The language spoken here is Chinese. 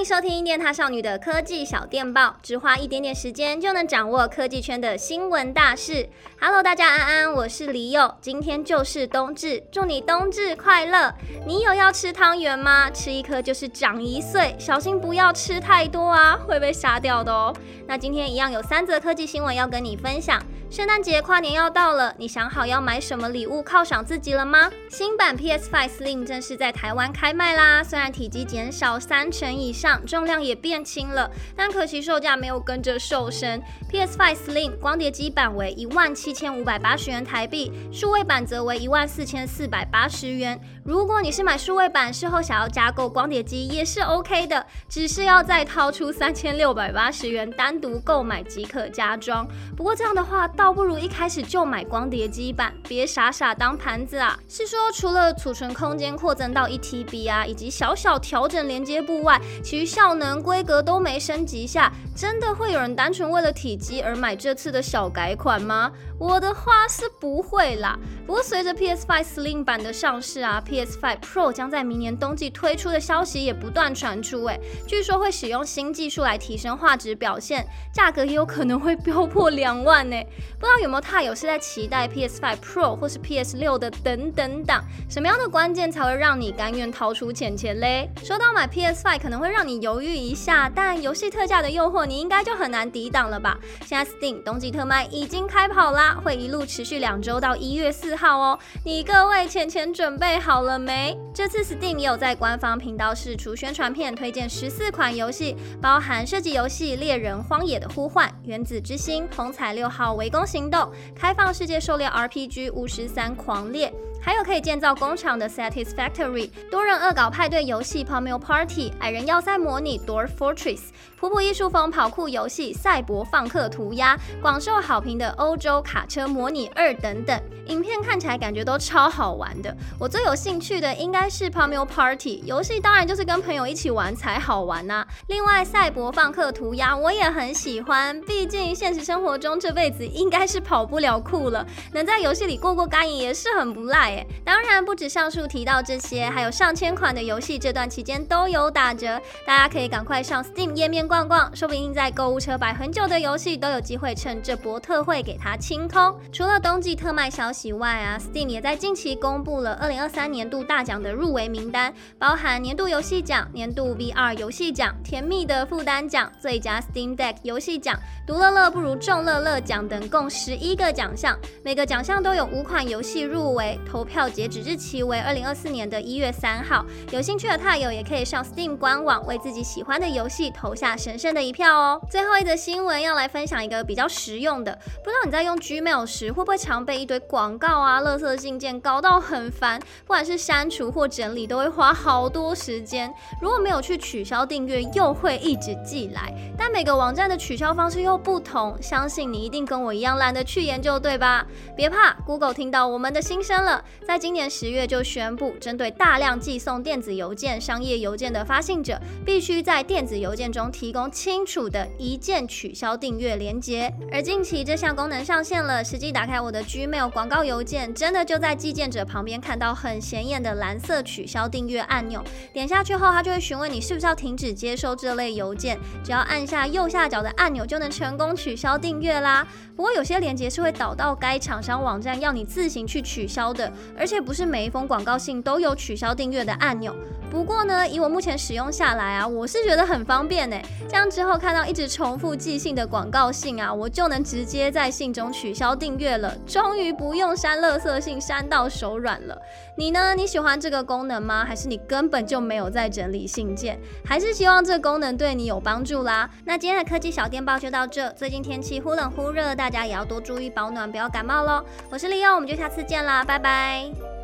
迎收听电塔少女的科技小电报，只花一点点时间就能掌握科技圈的新闻大事。Hello，大家安安，我是李友，今天就是冬至，祝你冬至快乐。你有要吃汤圆吗？吃一颗就是长一岁，小心不要吃太多啊，会被杀掉的哦。那今天一样有三则科技新闻要跟你分享。圣诞节跨年要到了，你想好要买什么礼物犒赏自己了吗？新版 PS5 Slim 正式在台湾开卖啦，虽然体积减少三成以上，重量也变轻了，但可惜售价没有跟着瘦身。PS5 Slim 光碟机版为一万七千五百八十元台币，数位版则为一万四千四百八十元。如果你是买数位版，事后想要加购光碟机也是 OK 的，只是要再掏出三千六百八十元单独购买即可加装。不过这样的话，倒不如一开始就买光碟机版，别傻傻当盘子啊！是说除了储存空间扩增到一 TB 啊，以及小小调整连接部外，其余效能规格都没升级下，真的会有人单纯为了体积而买这次的小改款吗？我的话是不会啦。不过随着 PS5 Slim 版的上市啊，PS5 Pro 将在明年冬季推出的消息也不断传出，哎，据说会使用新技术来提升画质表现，价格也有可能会飙破两万呢。不知道有没有踏友是在期待 PS5 Pro 或是 PS6 的等等档？什么样的关键才会让你甘愿掏出钱钱嘞？说到买 PS5 可能会让你犹豫一下，但游戏特价的诱惑你应该就很难抵挡了吧？现在 Steam 冬季特卖已经开跑啦！会一路持续两周到一月四号哦，你各位钱钱准备好了没？这次 Steam 有在官方频道释出宣传片，推荐十四款游戏，包含射击游戏《猎人荒野的呼唤》、《原子之心》、《风采六号围攻行动》、开放世界狩猎 RPG《巫师三狂猎》。还有可以建造工厂的 Satisfactory，多人恶搞派对游戏 Pommel Party，矮人要塞模拟 Dwarf Fortress，普普艺术风跑酷游戏赛博放克涂鸦，广受好评的欧洲卡车模拟二等等。影片看起来感觉都超好玩的，我最有兴趣的应该是 Pommel Party 游戏，当然就是跟朋友一起玩才好玩呐、另外赛博放克涂鸦我也很喜欢，毕竟现实生活中这辈子应该是跑不了酷了，能在游戏里过过干瘾也是很不赖。当然，不止上述提到这些，还有上千款的游戏，这段期间都有打折，大家可以赶快上 Steam 页面逛逛，说不定在购物车摆很久的游戏都有机会趁这波特惠给它清空。除了冬季特卖消息外啊，Steam 也在近期公布了2023年度大奖的入围名单，包含年度游戏奖、年度 VR 游戏奖、甜蜜的负担奖、最佳 Steam Deck 游戏奖、独乐乐不如众乐乐奖等共十一个奖项，每个奖项都有五款游戏入围。投投票截止日期为二零二四年的一月三号，有兴趣的泰友也可以上 Steam 官网为自己喜欢的游戏投下神圣的一票哦。最后一则新闻要来分享一个比较实用的，不知道你在用 Gmail 时会不会常被一堆广告啊、垃圾信件搞到很烦，不管是删除或整理都会花好多时间。如果没有去取消订阅，又会一直寄来。但每个网站的取消方式又不同，相信你一定跟我一样懒得去研究，对吧？别怕，Google 听到我们的心声了。在今年十月就宣布，针对大量寄送电子邮件、商业邮件的发信者，必须在电子邮件中提供清楚的一键取消订阅连接。而近期这项功能上线了，实际打开我的 Gmail 广告邮件，真的就在寄件者旁边看到很显眼的蓝色取消订阅按钮。点下去后，它就会询问你是不是要停止接收这类邮件，只要按下右下角的按钮，就能成功取消订阅啦。不过有些连接是会导到该厂商网站，要你自行去取消的。而且不是每一封广告信都有取消订阅的按钮。不过呢，以我目前使用下来啊，我是觉得很方便呢。这样之后看到一直重复寄信的广告信啊，我就能直接在信中取消订阅了。终于不用删垃圾信，删到手软了。你呢？你喜欢这个功能吗？还是你根本就没有在整理信件？还是希望这个功能对你有帮助啦？那今天的科技小电报就到这。最近天气忽冷忽热，大家也要多注意保暖，不要感冒喽。我是利用，我们就下次见啦，拜拜拜。